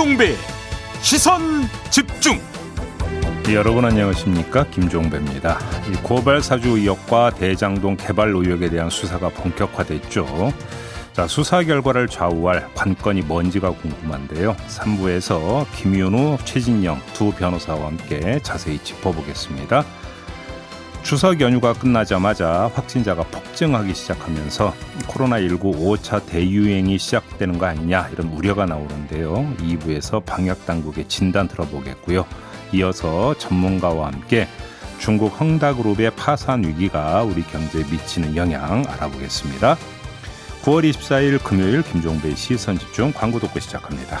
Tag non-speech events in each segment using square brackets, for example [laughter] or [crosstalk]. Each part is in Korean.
김종배 시선 집중 여러분 안녕하십니까 김종배입니다. 고발 사주 의혹과 대장동 개발 의혹에 대한 수사가 본격화됐죠. 자 수사 결과를 좌우할 관건이 뭔지가 궁금한데요. 3부에서 김윤우, 최진영 두 변호사와 함께 자세히 짚어보겠습니다. 추석 연휴가 끝나자마자 확진자가 폭증하기 시작하면서 코로나19 5차 대유행이 시작되는 거 아니냐 이런 우려가 나오는데요. 2부에서 방역 당국의 진단 들어보겠고요. 이어서 전문가와 함께 중국 헝다그룹의 파산 위기가 우리 경제에 미치는 영향 알아보겠습니다. 9월 24일 금요일 김종배 시선 집중 광고 듣고 시작합니다.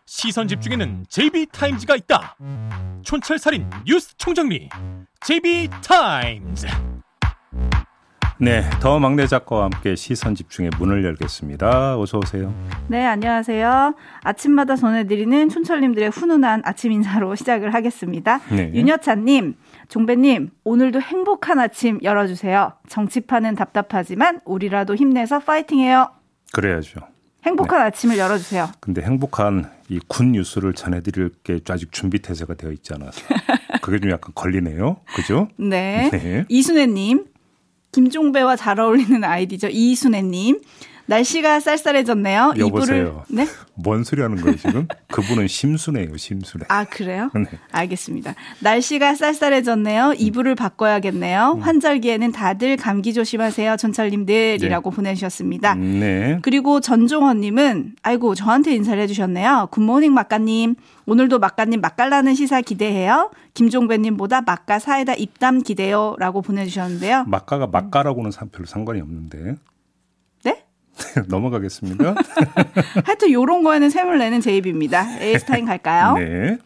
시선 집중에는 JB타임즈가 있다 촌철살인 뉴스 총정리 JB타임즈 네, 더 막내 작가와 함께 시선 집중의 문을 열겠습니다. 어서 오세요. 네, 안녕하세요. 아침마다 전해드리는 촌철님들의 훈훈한 아침 인사로 시작을 하겠습니다. 네. 윤여찬님, 종배님, 오늘도 행복한 아침 열어주세요. 정치판은 답답하지만 우리라도 힘내서 파이팅해요. 그래야죠. 행복한 네. 아침을 열어주세요. 근데 행복한 이 군 뉴스를 전해드릴 게 아직 준비 태세가 되어 있지 않아서 그게 좀 약간 걸리네요. 그죠? 네. 네. 이순애님, 김종배와 잘 어울리는 아이디죠. 이순애님. 날씨가 쌀쌀해졌네요. 여보세요. 이불을 네? 뭔 소리 하는 거예요, 지금? 그분은 심순해요, 심순해. 아, 그래요? 네. 알겠습니다. 날씨가 쌀쌀해졌네요. 이불을 바꿔야겠네요. 음. 환절기에는 다들 감기 조심하세요, 전철님들이라고 네. 보내주셨습니다. 음, 네. 그리고 전종헌님은, 아이고, 저한테 인사를 해주셨네요. 굿모닝 막가님. 오늘도 막가님 맛깔나는 시사 기대해요. 김종배님보다 막가 사이다 입담 기대요. 라고 보내주셨는데요. 막가가 막가라고는 별로 상관이 없는데. [laughs] 넘어가겠습니다. [laughs] 하여튼 요런 거에는 샘을 내는 제입입니다. 에이스타인 갈까요? 네.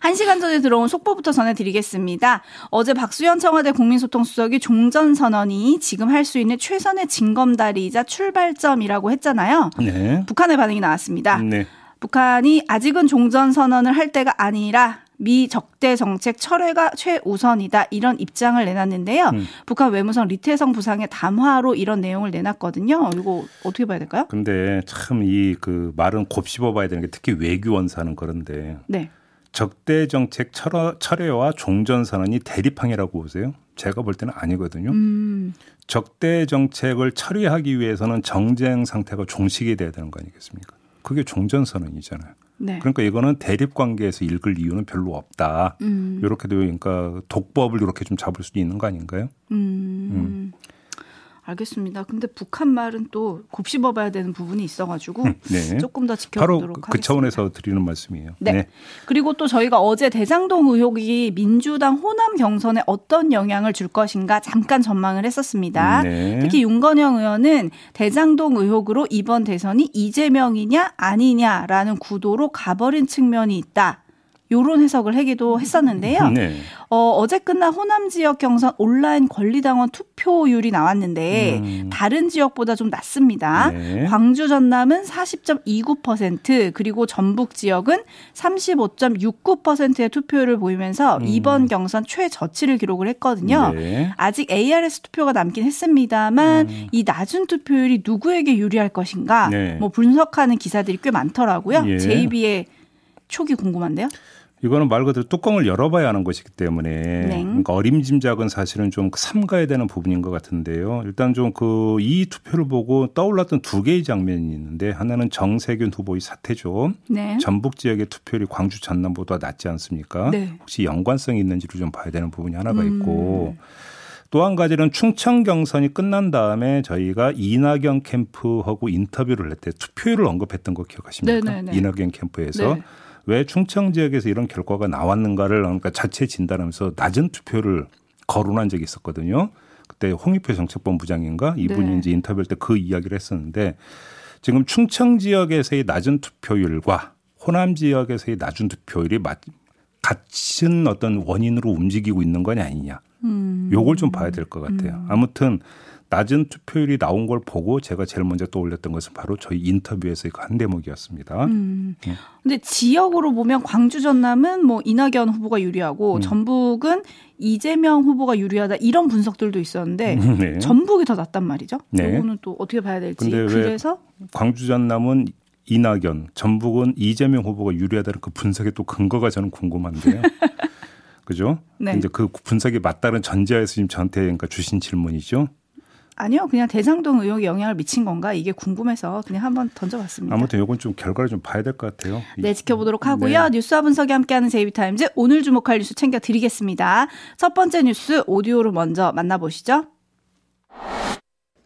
한 시간 전에 들어온 속보부터 전해드리겠습니다. 어제 박수현 청와대 국민소통수석이 종전선언이 지금 할 수 있는 최선의 징검다리이자 출발점이라고 했잖아요. 네. 북한의 반응이 나왔습니다. 네. 북한이 아직은 종전선언을 할 때가 아니라 미 적대 정책 철회가 최우선이다 이런 입장을 내놨는데요. 음. 북한 외무성 리태성 부상의 담화로 이런 내용을 내놨거든요. 이거 어떻게 봐야 될까요? 근데 참 이 그 말은 곱씹어 봐야 되는 게 특히 외교 원사는 그런데 네. 적대 정책 철회, 와 종전 선언이 대립항이라고 보세요? 제가 볼 때는 아니거든요. 음. 적대 정책을 처리하기 위해서는 정쟁 상태가 종식이 돼야 되는 거 아니겠습니까? 그게 종전 선언이잖아요. 네. 그러니까 이거는 대립 관계에서 읽을 이유는 별로 없다. 음. 이렇게 도 그러니까 독법을 이렇게 좀 잡을 수도 있는 거 아닌가요? 음. 음. 알겠습니다. 근데 북한 말은 또 곱씹어 봐야 되는 부분이 있어가지고 네. 조금 더 지켜보도록 바로 그 하겠습니다. 차원에서 드리는 말씀이에요. 네. 네. 그리고 또 저희가 어제 대장동 의혹이 민주당 호남 경선에 어떤 영향을 줄 것인가 잠깐 전망을 했었습니다. 네. 특히 윤건영 의원은 대장동 의혹으로 이번 대선이 이재명이냐 아니냐라는 구도로 가버린 측면이 있다. 요런 해석을 하기도 했었는데요. 네. 어, 어제 끝난 호남 지역 경선 온라인 권리당원 투표율이 나왔는데 음. 다른 지역보다 좀 낮습니다. 네. 광주 전남은 40.29% 그리고 전북 지역은 35.69%의 투표율을 보이면서 음. 이번 경선 최저치를 기록을 했거든요. 네. 아직 ARS 투표가 남긴 했습니다만 음. 이 낮은 투표율이 누구에게 유리할 것인가 네. 뭐 분석하는 기사들이 꽤 많더라고요. 예. JB의 촉이 궁금한데요. 이거는 말 그대로 뚜껑을 열어봐야 하는 것이기 때문에 네. 그러니까 어림짐작은 사실은 좀 삼가야 되는 부분인 것 같은데요. 일단 좀 그 이 투표를 보고 떠올랐던 두 개의 장면이 있는데 하나는 정세균 후보의 사태죠. 네. 전북 지역의 투표율이 광주 전남보다 낮지 않습니까? 네. 혹시 연관성이 있는지를 좀 봐야 되는 부분이 하나가 음. 있고 또한 가지는 충청 경선이 끝난 다음에 저희가 이낙연 캠프하고 인터뷰를 할 때 투표율을 언급했던 거 기억하십니까? 네네네. 네, 네. 이낙연 캠프에서. 네. 왜 충청 지역에서 이런 결과가 나왔는가를 그러니까 자체 진단하면서 낮은 투표를 거론한 적이 있었거든요. 그때 홍익표 정책본부장인가 이분이 네. 이제 인터뷰할 때 그 이야기를 했었는데 지금 충청 지역에서의 낮은 투표율과 호남 지역에서의 낮은 투표율이 같은 어떤 원인으로 움직이고 있는 건 아니냐. 음. 요걸 좀 봐야 될 것 같아요. 음. 아무튼 낮은 투표율이 나온 걸 보고 제가 제일 먼저 떠올렸던 것은 바로 저희 인터뷰에서의 그한 대목이었습니다. 음. 네. 근데 지역으로 보면 광주 전남은 뭐 이낙연 후보가 유리하고 음. 전북은 이재명 후보가 유리하다 이런 분석들도 있었는데 네. 전북이 더 낫단 말이죠. 네. 이거는 또 어떻게 봐야 될지. 그래서 광주 전남은 이낙연, 전북은 이재명 후보가 유리하다는 그 분석의 또 근거가 저는 궁금한데요. [laughs] 그죠? 네. 이제 그 분석이 맞다는 전제하에서 지금 저한테 그러니까 주신 질문이죠. 아니요, 그냥 대장동 의혹에 영향을 미친 건가 이게 궁금해서 그냥 한번 던져봤습니다. 아무튼 이건 좀 결과를 좀 봐야 될 것 같아요. 네, 지켜보도록 하고요. 네. 뉴스와 분석이 함께하는 제이비타임즈 오늘 주목할 뉴스 챙겨드리겠습니다. 첫 번째 뉴스 오디오로 먼저 만나보시죠.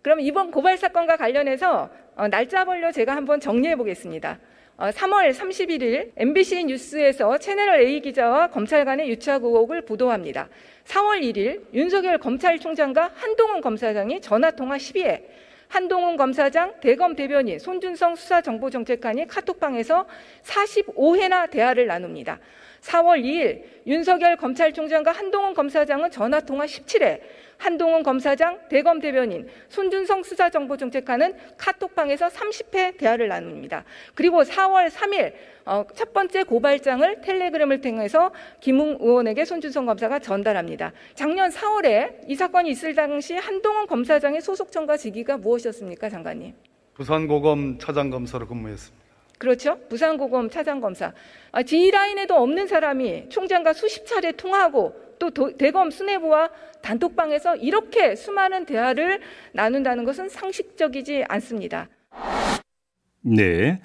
그럼 이번 고발 사건과 관련해서 어, 날짜별로 제가 한번 정리해 보겠습니다. 3월 어, 31일 MBC 뉴스에서 채널 A 기자와 검찰 간의 유착 의혹을 보도합니다. 4월 1일 윤석열 검찰총장과 한동훈 검사장이 전화통화 12회 한동훈 검사장, 대검 대변인, 손준성 수사정보정책관이 카톡방에서 45회나 대화를 나눕니다. 4월 2일 윤석열 검찰총장과 한동훈 검사장은 전화통화 17회, 한동훈 검사장, 대검 대변인, 손준성 수사정보정책관은 카톡방에서 30회 대화를 나눕니다. 그리고 4월 3일 어, 첫 번째 고발장을 텔레그램을 통해서 김웅 의원에게 손준성 검사가 전달합니다. 작년 4월에 이 사건이 있을 당시 한동훈 검사장의 소속청과 직위가 무엇이었습니까, 장관님? 부산고검 차장검사로 근무했습니다. 그렇죠. 부산고검 차장검사. 아, D라인에도 없는 사람이 총장과 수십 차례 통화하고 또 도, 대검 수뇌부와 단톡방에서 이렇게 수많은 대화를 나눈다는 것은 상식적이지 않습니다. 네.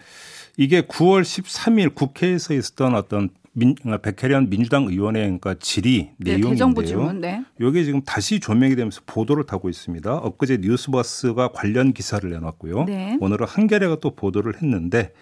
이게 9월 13일 국회에서 있었던 어떤 민, 백혜련 민주당 의원의 그러니까 질의 네, 내용인데요. 네. 이게 지금 다시 조명이 되면서 보도를 타고 있습니다. 엊그제 뉴스버스가 관련 기사를 내놨고요. 네. 오늘은 한겨레가 또 보도를 했는데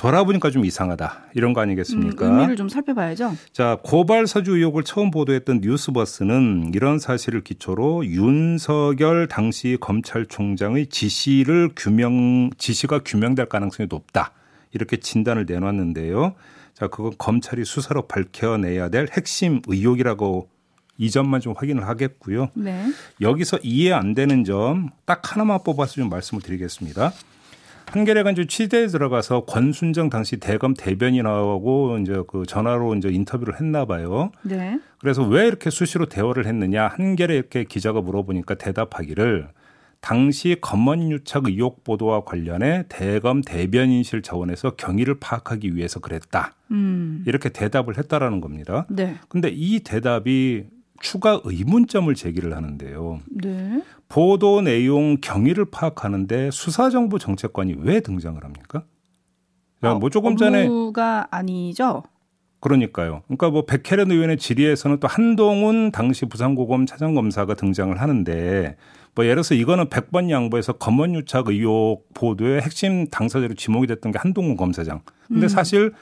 돌아보니까 좀 이상하다 이런 거 아니겠습니까? 음, 의미를 좀 살펴봐야죠. 자 고발 사주 의혹을 처음 보도했던 뉴스버스는 이런 사실을 기초로 윤석열 당시 검찰총장의 지시를 규명 지시가 규명될 가능성이 높다 이렇게 진단을 내놨는데요. 자 그건 검찰이 수사로 밝혀내야 될 핵심 의혹이라고 이 점만 좀 확인을 하겠고요. 네. 여기서 이해 안 되는 점 딱 하나만 뽑아서 좀 말씀을 드리겠습니다. 한겨레가 이제 취재에 들어가서 권순정 당시 대검 대변인하고 이제 그 전화로 이제 인터뷰를 했나 봐요. 네. 그래서 왜 이렇게 수시로 대화를 했느냐 한겨레 이렇게 기자가 물어보니까 대답하기를 당시 검언유착 의혹 보도와 관련해 대검 대변인실 차원에서 경위를 파악하기 위해서 그랬다. 음. 이렇게 대답을 했다라는 겁니다. 네. 근데 이 대답이 추가 의문점을 제기를 하는데요. 네. 보도 내용 경위를 파악하는데 수사정보 정책관이 왜 등장을 합니까? 어, 뭐 조금 전에 업무가 아니죠. 그러니까요. 그러니까 뭐 백혜련 의원의 질의에서는 또 한동훈 당시 부산고검 차장검사가 등장을 하는데 뭐 예를 들어서 이거는 100번 양보해서 검언유착 의혹 보도의 핵심 당사자로 지목이 됐던 게 한동훈 검사장. 근데 음. 사실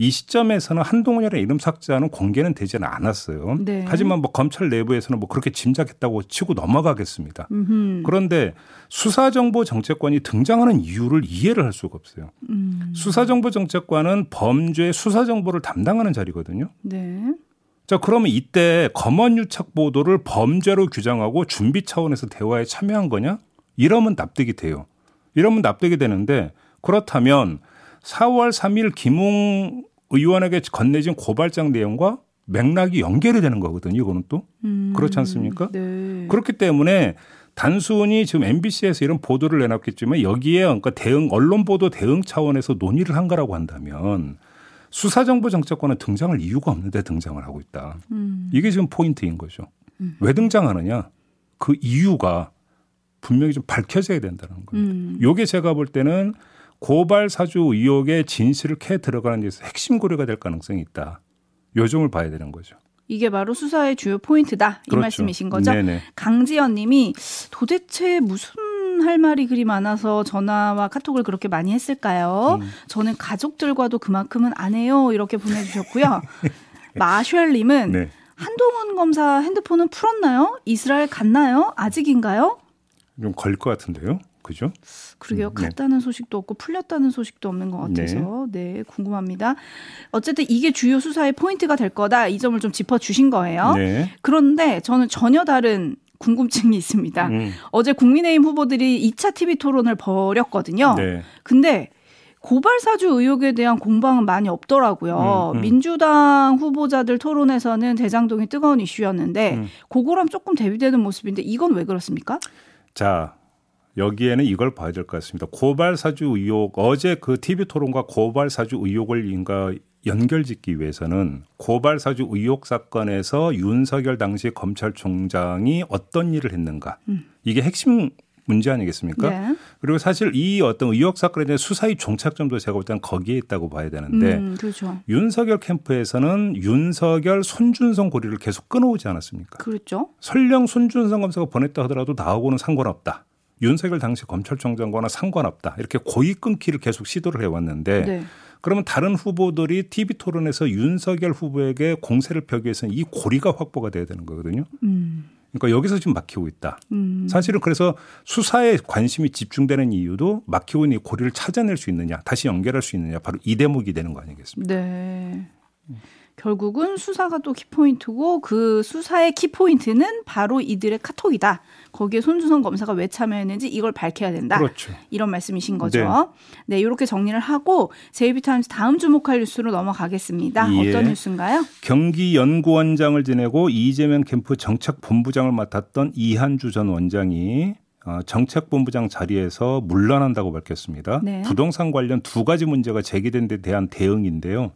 이 시점에서는 한동훈이라는 이름 삭제는 공개는 되지는 않았어요. 네. 하지만 뭐 검찰 내부에서는 뭐 그렇게 짐작했다고 치고 넘어가겠습니다. 음흠. 그런데 수사정보 정책관이 등장하는 이유를 이해를 할 수가 없어요. 음. 수사정보 정책관은 범죄 수사정보를 담당하는 자리거든요. 네. 자, 그러면 이때 검언 유착 보도를 범죄로 규정하고 준비 차원에서 대화에 참여한 거냐? 이러면 납득이 돼요. 이러면 납득이 되는데 그렇다면 4월 3일 김웅 의원에게 건네진 고발장 내용과 맥락이 연결이 되는 거거든요. 이거는 또 음, 그렇지 않습니까? 네. 그렇기 때문에 단순히 지금 MBC에서 이런 보도를 내놨겠지만 여기에 그러니까 대응 언론 보도 대응 차원에서 논의를 한 거라고 한다면 수사정보 정책관은 등장할 이유가 없는데 등장을 하고 있다. 음. 이게 지금 포인트인 거죠. 음. 왜 등장하느냐? 그 이유가 분명히 좀 밝혀져야 된다는 겁니다. 음. 요게 제가 볼 때는 고발 사주 의혹의 진실을 캐 들어가는 데서 핵심 고려가 될 가능성이 있다. 요점을 봐야 되는 거죠. 이게 바로 수사의 주요 포인트다. 이 그렇죠. 말씀이신 거죠? 네네. 강지연 님이 도대체 무슨 할 말이 그리 많아서 전화와 카톡을 그렇게 많이 했을까요? 음. 저는 가족들과도 그만큼은 안 해요. 이렇게 보내주셨고요. [laughs] 마셜 님은 네. 한동훈 검사 핸드폰은 풀었나요? 이스라엘 갔나요? 아직인가요? 좀 걸 것 같은데요. 그죠? 그러게요. 음, 네. 갔다는 소식도 없고 풀렸다는 소식도 없는 것 같아서 네. 네. 궁금합니다. 어쨌든 이게 주요 수사의 포인트가 될 거다 이 점을 좀 짚어 주신 거예요. 네. 그런데 저는 전혀 다른 궁금증이 있습니다. 음. 어제 국민의힘 후보들이 2차 TV 토론을 벌였거든요. 네. 근데 고발 사주 의혹에 대한 공방은 많이 없더라고요. 음, 음. 민주당 후보자들 토론에서는 대장동이 뜨거운 이슈였는데 음. 그거랑 조금 대비되는 모습인데 이건 왜 그렇습니까? 자, 여기에는 이걸 봐야 될 것 같습니다. 고발 사주 의혹 어제 그 TV 토론과 고발 사주 의혹을 인가 연결짓기 위해서는 고발 사주 의혹 사건에서 윤석열 당시 검찰총장이 어떤 일을 했는가 음. 이게 핵심 문제 아니겠습니까? 네. 그리고 사실 이 어떤 의혹 사건에 대한 수사의 종착점도 제가 볼 때는 거기에 있다고 봐야 되는데 음, 그렇죠. 윤석열 캠프에서는 윤석열 손준성 고리를 계속 끊어오지 않았습니까? 그렇죠. 설령 손준성 검사가 보냈다 하더라도 나하고는 상관없다. 윤석열 당시 검찰총장과는 상관없다. 이렇게 고의 끊기를 계속 시도를 해왔는데 네. 그러면 다른 후보들이 TV 토론에서 윤석열 후보에게 공세를 펴기 위해서는 이 고리가 확보가 돼야 되는 거거든요. 음. 그러니까 여기서 지금 막히고 있다. 음. 사실은 그래서 수사에 관심이 집중되는 이유도 막히고 있는 이 고리를 찾아낼 수 있느냐, 다시 연결할 수 있느냐, 바로 이 대목이 되는 거 아니겠습니까? 네. 결국은 수사가 또 키포인트고 그 수사의 키포인트는 바로 이들의 카톡이다. 거기에 손준성 검사가 왜 참여했는지 이걸 밝혀야 된다. 그렇죠. 이런 말씀이신 거죠. 네, 네 이렇게 정리를 하고 제이비타임스 다음 주목할 뉴스로 넘어가겠습니다. 예. 어떤 뉴스인가요? 경기 연구원장을 지내고 이재명 캠프 정책 본부장을 맡았던 이한주 전 원장이 어, 정책본부장 자리에서 물러난다고 밝혔습니다. 네. 부동산 관련 두 가지 문제가 제기된 데 대한 대응인데요.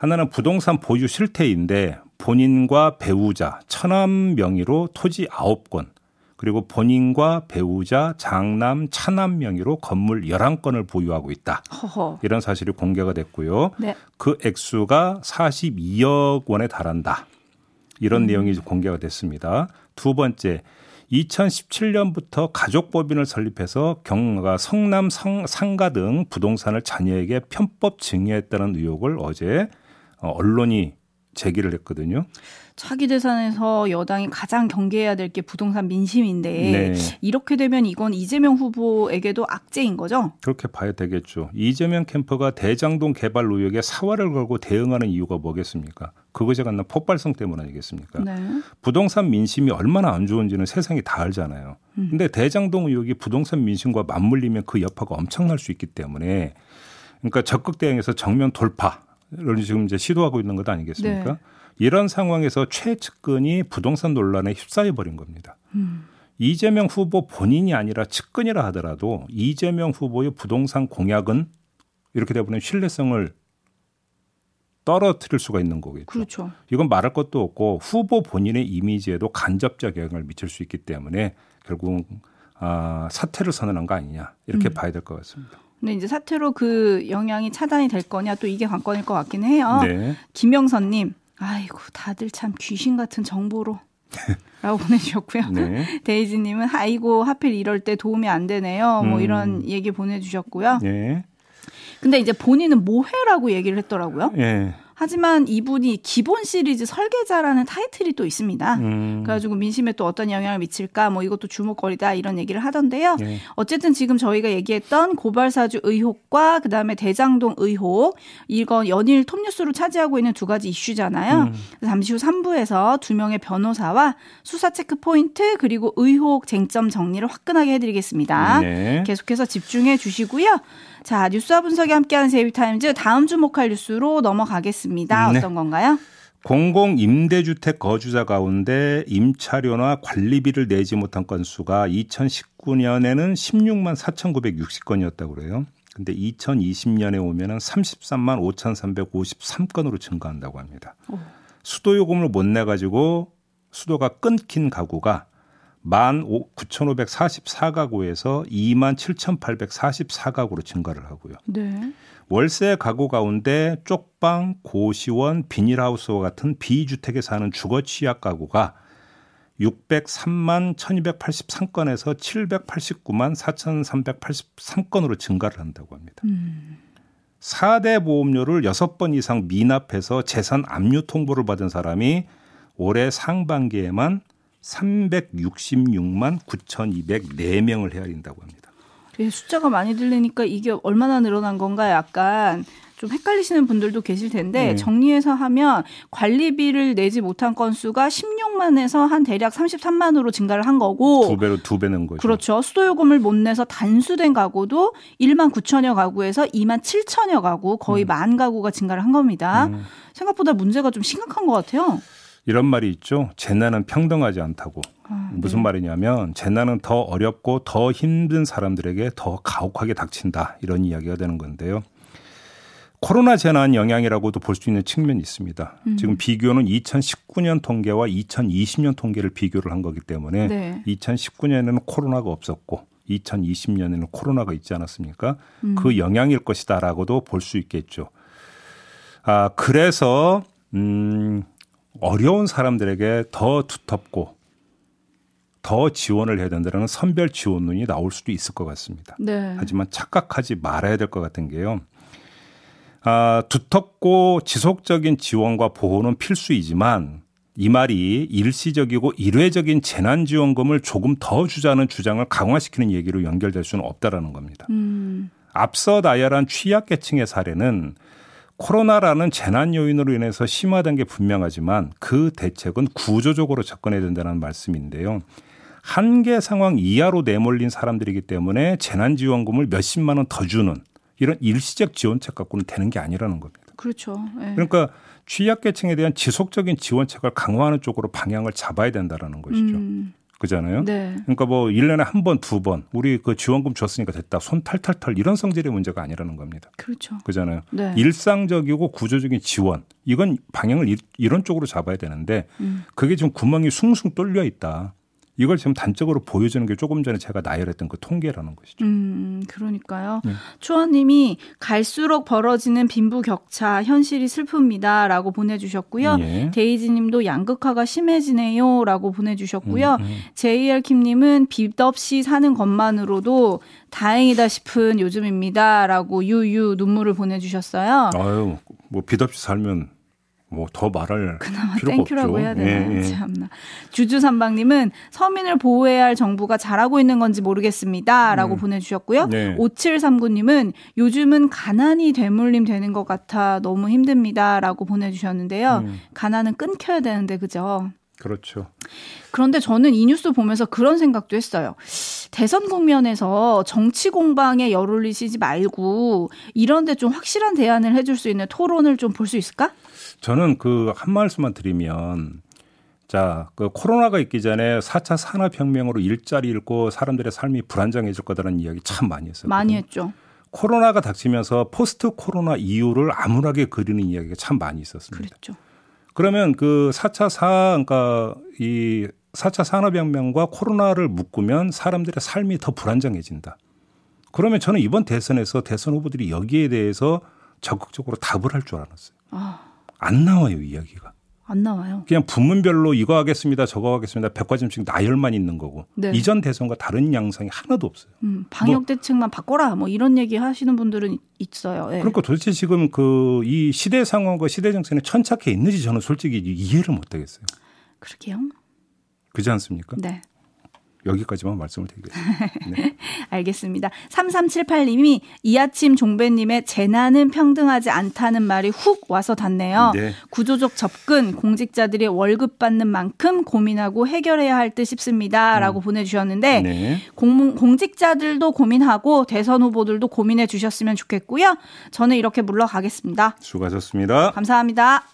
하나는 부동산 보유 실태인데 본인과 배우자 천남 명의로 토지 9건 그리고 본인과 배우자 장남 차남 명의로 건물 11건을 보유하고 있다. 허허. 이런 사실이 공개가 됐고요. 네. 그 액수가 42억 원에 달한다. 이런 음. 내용이 공개가 됐습니다. 두 번째, 2017년부터 가족법인을 설립해서 경가 성남 성, 상가 등 부동산을 자녀에게 편법 증여했다는 의혹을 어제 어, 언론이 제기를 했거든요. 차기 대선에서 여당이 가장 경계해야 될 게 부동산 민심인데 네. 이렇게 되면 이건 이재명 후보에게도 악재인 거죠? 그렇게 봐야 되겠죠. 이재명 캠프가 대장동 개발 의혹에 사활을 걸고 대응하는 이유가 뭐겠습니까? 그것이 갖는 폭발성 때문 아니겠습니까? 네. 부동산 민심이 얼마나 안 좋은지는 세상이 다 알잖아요. 음. 근데 대장동 의혹이 부동산 민심과 맞물리면 그 여파가 엄청날 수 있기 때문에 그러니까 적극 대응해서 정면 돌파 를 지금 이제 시도하고 있는 것 아니겠습니까? 네. 이런 상황에서 최측근이 부동산 논란에 휩싸여 버린 겁니다. 음. 이재명 후보 본인이 아니라 측근이라 하더라도 이재명 후보의 부동산 공약은 이렇게 되면 신뢰성을 떨어뜨릴 수가 있는 거겠죠. 그렇죠. 이건 말할 것도 없고 후보 본인의 이미지에도 간접적 영향을 미칠 수 있기 때문에 결국 아, 사퇴를 선언한 거 아니냐 이렇게 음. 봐야 될 것 같습니다. 근데 이제 사태로 그 영향이 차단이 될 거냐 또 이게 관건일 것 같긴 해요. 네. 김영선님, 아이고 다들 참 귀신 같은 정보로. [laughs] 라고 보내주셨고요. 네. 데이지님은 아이고 하필 이럴 때 도움이 안 되네요. 뭐 음. 이런 얘기 보내주셨고요. 네. 근데 이제 본인은 뭐해라고 얘기를 했더라고요. 네. 하지만 이분이 기본 시리즈 설계자라는 타이틀이 또 있습니다. 음. 그래가지고 민심에 또 어떤 영향을 미칠까 뭐 이것도 주목거리다 이런 얘기를 하던데요. 네. 어쨌든 지금 저희가 얘기했던 고발사주 의혹과 그 다음에 대장동 의혹 이건 연일 톱뉴스로 차지하고 있는 두 가지 이슈잖아요. 음. 잠시 후 3부에서 두 명의 변호사와 수사 체크 포인트 그리고 의혹 쟁점 정리를 화끈하게 해드리겠습니다. 네. 계속해서 집중해 주시고요. 자, 뉴스와 분석이 함께하는 제이비타임즈 다음 주목할 뉴스로 넘어가겠습니다. 네. 어떤 건가요? 공공 임대주택 거주자 가운데 임차료나 관리비를 내지 못한 건수가 2019년에는 16만 4,960건이었다고 그래요. 근데 2020년에 오면은 33만 5,353건으로 증가한다고 합니다. 오. 수도 요금을 못 내 가지고 수도가 끊긴 가구가 19,544가구에서 27,844가구로 증가를 하고요. 네. 월세 가구 가운데 쪽방, 고시원, 비닐하우스와 같은 비주택에 사는 주거 취약 가구가 603만 1283건에서 789만 4383건으로 증가를 한다고 합니다. 음. 4대 보험료를 6번 이상 미납해서 재산 압류 통보를 받은 사람이 올해 상반기에만 366만 9,204명을 헤아린다고 합니다. 예, 숫자가 많이 들리니까 이게 얼마나 늘어난 건가 약간 좀 헷갈리시는 분들도 계실 텐데 네. 정리해서 하면 관리비를 내지 못한 건수가 16만에서 한 대략 33만으로 증가를 한 거고 두 배로 두 배는 거죠. 그렇죠. 수도 요금을 못 내서 단수된 가구도 1만 9천여 가구에서 2만 7천여 가구 거의 음. 만 가구가 증가를 한 겁니다. 음. 생각보다 문제가 좀 심각한 것 같아요. 이런 말이 있죠. 재난은 평등하지 않다고. 아, 무슨 네. 말이냐면 재난은 더 어렵고 더 힘든 사람들에게 더 가혹하게 닥친다. 이런 이야기가 되는 건데요. 코로나 재난 영향이라고도 볼 수 있는 측면이 있습니다. 음. 지금 비교는 2019년 통계와 2020년 통계를 비교를 한 거기 때문에 네. 2019년에는 코로나가 없었고 2020년에는 코로나가 있지 않았습니까? 음. 그 영향일 것이다라고도 볼 수 있겠죠. 아, 그래서 음 어려운 사람들에게 더 두텁고 더 지원을 해야 된다는 선별 지원론이 나올 수도 있을 것 같습니다. 네. 하지만 착각하지 말아야 될 것 같은 게요. 아, 두텁고 지속적인 지원과 보호는 필수이지만 이 말이 일시적이고 일회적인 재난지원금을 조금 더 주자는 주장을 강화시키는 얘기로 연결될 수는 없다라는 겁니다. 음. 앞서 나열한 취약계층의 사례는 코로나라는 재난 요인으로 인해서 심화된 게 분명하지만 그 대책은 구조적으로 접근해야 된다는 말씀인데요. 한계 상황 이하로 내몰린 사람들이기 때문에 재난지원금을 몇십만 원 더 주는 이런 일시적 지원책 갖고는 되는 게 아니라는 겁니다. 그렇죠. 네. 그러니까 취약계층에 대한 지속적인 지원책을 강화하는 쪽으로 방향을 잡아야 된다라는 것이죠. 음. 그잖아요. 네. 그러니까 뭐 1년에 한 번, 두 번 우리 그 지원금 줬으니까 됐다. 손 탈탈탈 이런 성질의 문제가 아니라는 겁니다. 그렇죠. 그잖아요. 네. 일상적이고 구조적인 지원 이건 방향을 이 런 쪽으로 잡아야 되는데 음. 그게 지금 구멍이 숭숭 뚫려 있다. 이걸 지금 단적으로 보여주는 게 조금 전에 제가 나열했던 그 통계라는 것이죠. 음, 그러니까요. 네. 추원님이 갈수록 벌어지는 빈부 격차 현실이 슬픕니다라고 보내주셨고요. 예. 데이지님도 양극화가 심해지네요라고 보내주셨고요. 음, 음. JR킴님은 빚 없이 사는 것만으로도 다행이다 싶은 요즘입니다라고 유유 눈물을 보내주셨어요. 아유, 뭐 빚 없이 살면 뭐 더 말할 그나마 필요가 thank you라고 없죠. 해야 되나 예, 예. 참나. 주주삼방님은 서민을 보호해야 할 정부가 잘하고 있는 건지 모르겠습니다라고 음. 보내주셨고요. 네. 5739님은 요즘은 가난이 되물림 되는 것 같아 너무 힘듭니다라고 보내주셨는데요. 음. 가난은 끊겨야 되는데 그죠? 그렇죠. 그런데 저는 이 뉴스 보면서 그런 생각도 했어요. 대선 국면에서 정치 공방에 열 올리시지 말고 이런데 좀 확실한 대안을 해줄 수 있는 토론을 좀 볼 수 있을까? 저는 그 한 말씀만 드리면 자, 그 코로나가 있기 전에 4차 산업혁명으로 일자리 잃고 사람들의 삶이 불안정해질 거다라는 이야기 참 많이 했어요. 많이 했죠. 코로나가 닥치면서 포스트 코로나 이후를 암울하게 그리는 이야기가 참 많이 있었습니다. 그렇죠. 그러면 그 4차 사, 그러니까 이 4차 산업혁명과 코로나를 묶으면 사람들의 삶이 더 불안정해진다. 그러면 저는 이번 대선에서 대선 후보들이 여기에 대해서 적극적으로 답을 할 줄 알았어요. 아. 안 나와요, 이야기가. 안 나와요. 그냥 부문별로 이거 하겠습니다, 저거 하겠습니다. 백과점씩 나열만 있는 거고. 네. 이전 대선과 다른 양상이 하나도 없어요. 음, 방역 뭐 대책만 뭐, 바꿔라, 뭐 이런 얘기 하시는 분들은 있어요. 네. 그러니까 도대체 지금 그 이 시대 상황과 시대 정세는 천착해 있는지 저는 솔직히 이해를 못 하겠어요. 그러게요. 그렇지 않습니까? 네. 여기까지만 말씀을 드리겠습니다. 네. [laughs] 알겠습니다. 3378님이 이 아침 종배님의 재난은 평등하지 않다는 말이 훅 와서 닿네요. 네. 구조적 접근, 공직자들이 월급 받는 만큼 고민하고 해결해야 할 듯 싶습니다. 라고 음. 보내주셨는데, 네. 공, 공직자들도 고민하고 대선 후보들도 고민해 주셨으면 좋겠고요. 저는 이렇게 물러가겠습니다. 수고하셨습니다. 감사합니다.